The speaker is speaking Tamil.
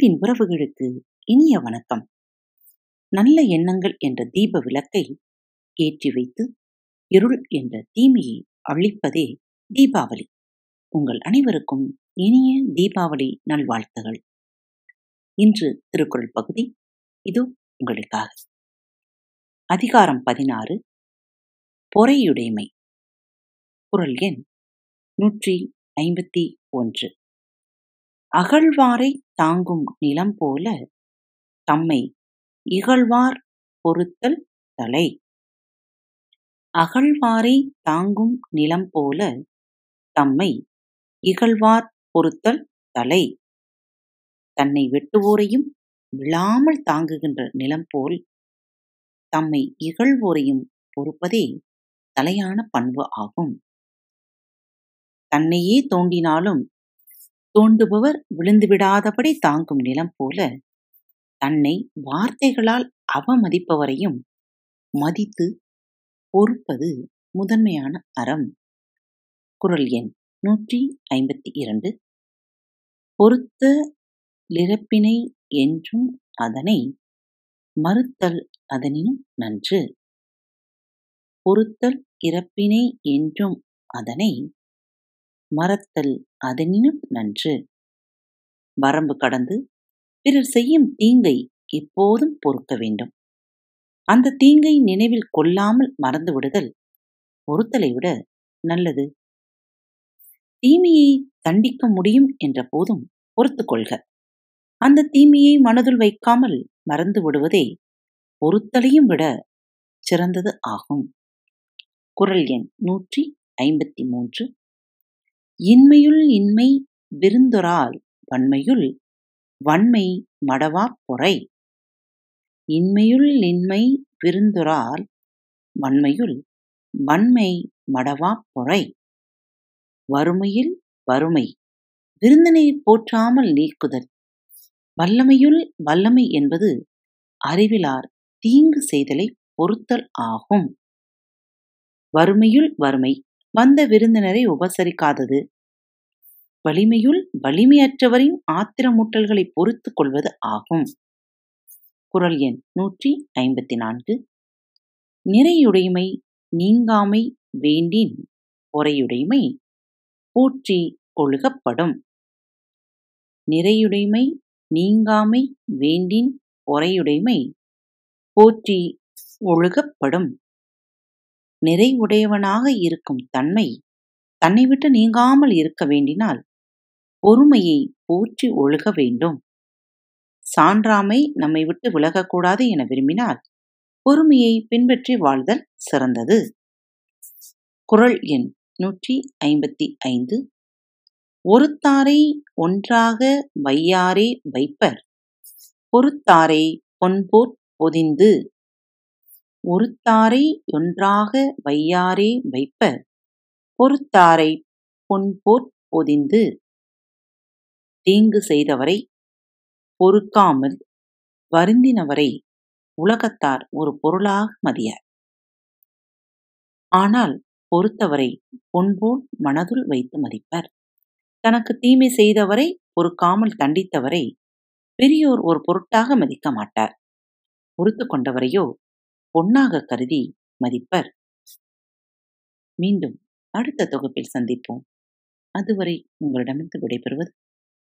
அன்பின் உறவுகளுக்கு இனிய வணக்கம். நல்ல எண்ணங்கள் என்ற தீப விளக்கை ஏற்றி வைத்து இருள் என்ற தீமையை அழிப்பதே தீபாவளி. உங்கள் அனைவருக்கும் இனிய தீபாவளி நல்வாழ்த்துகள். இன்று திருக்குறள் பகுதி இது உங்களுக்காக. அதிகாரம் பதினாறு பொறையுடைமை. குரல் எண் நூற்றி ஐம்பத்தி ஒன்று. அகழ்வாரை தாங்கும் நிலம் போல தம்மை இகழ்வார் பொறுத்தல் தலை. அகழ்வாரை தாங்கும் நிலம் போல தம்மை இகழ்வார் பொறுத்தல் தலை. தன்னை வெட்டுவோரையும் விழாமல் தாங்குகின்ற நிலம் போல் தம்மை இகழ்வோரையும் பொறுப்பதே தலையான பண்பு ஆகும். தன்னையே தோண்டினாலும் தோண்டுபவர் விழுந்துவிடாதபடி தாங்கும் நிலம் போல தன்னை வார்த்தைகளால் அவமதிப்பவரையும் மதித்து பொறுப்பது முதன்மையான அறம். குரல் எண் நூற்றி ஐம்பத்தி இரண்டு. பொறுத்த லிறப்பினை என்றும் அதனை மறுத்தல் அதனினும் நன்று. பொறுத்தல் இறப்பினை என்றும் அதனை மறத்தல் அதனினும் நன்று. வரம்பு கடந்து பிறர் செய்யும் தீங்கை எப்போதும் பொறுக்க வேண்டும். அந்த தீங்கை நினைவில் கொள்ளாமல் மறந்து விடுதல் பொறுத்தலை விட நல்லது. தீமையை தண்டிக்க முடியும் என்ற போதும் பொறுத்து கொள்க. அந்த தீமையை மனதில் வைக்காமல் மறந்து விடுவதே பொறுத்தலையும் விட சிறந்தது ஆகும். குரல் எண் நூற்றி ஐம்பத்தி மூன்று. இன்மையுள் இன்மை விருந்தொரால் வன்மையுள் வன்மை மடவாப் பொறை. இன்மையுள் இன்மை விருந்தொரால் வன்மையுள் வன்மை மடவா பொறை. வறுமையில் வறுமை விருந்தினை போற்றாமல் நீக்குதல். வல்லமையுள் வல்லமை என்பது அறிவிலார் தீங்கு செய்தலை பொறுத்தல் ஆகும். வறுமையுள் வறுமை வந்த விருந்தினரை உபசரிக்காதது வலிமையுள் வலிமையற்றவரின் ஆத்திரமூட்டல்களை பொறுத்து கொள்வது ஆகும். குரல் எண் நூற்றி ஐம்பத்தி நான்கு நிறையுடைமை நீங்காமை வேண்டின் பொறையுடைமை போற்றி ஒழுகப்படும். நிறையுடைமை நீங்காமை வேண்டின் பொறையுடைமை போற்றி ஒழுகப்படும். நிறைவுடையவனாக இருக்கும் தன்மை தன்னை விட்டு நீங்காமல் இருக்க வேண்டினால் பொறுமையை போற்றி ஒழுக வேண்டும். சான்றாமை நம்மை விட்டு விலகக்கூடாது என விரும்பினால் பொறுமையை பின்பற்றி வாழ்தல் சிறந்தது. குரல் எண் நூற்றி ஐம்பத்தி ஐந்து. ஒருத்தாரை ஒன்றாக வையாரே வைப்பர் பொறுத்தாரை பொன்போற் பொதிந்து ஒருத்தாரை ஒன்றாக வையாரே வைப்பர் பொறுத்தாரை பொன்போற் பொதிந்து தீங்கு செய்தவரை பொறுக்காமல் வருந்தினவரை உலகத்தார் ஒரு பொருளாக மதியார். ஆனால் பொறுத்தவரை பொன்போல் மனதுள் வைத்து மதிப்பர். தனக்கு தீமை செய்தவரை பொறுக்காமல் தண்டித்தவரை பெரியோர் ஒரு பொருட்டாக மதிக்க மாட்டார். பொறுத்து கொண்டவரையோ பொன்னாக கருதி மதிப்பர். மீண்டும் அடுத்த தொகுப்பில் சந்திப்போம். அதுவரை உங்களிடமிருந்து விடைபெறுவது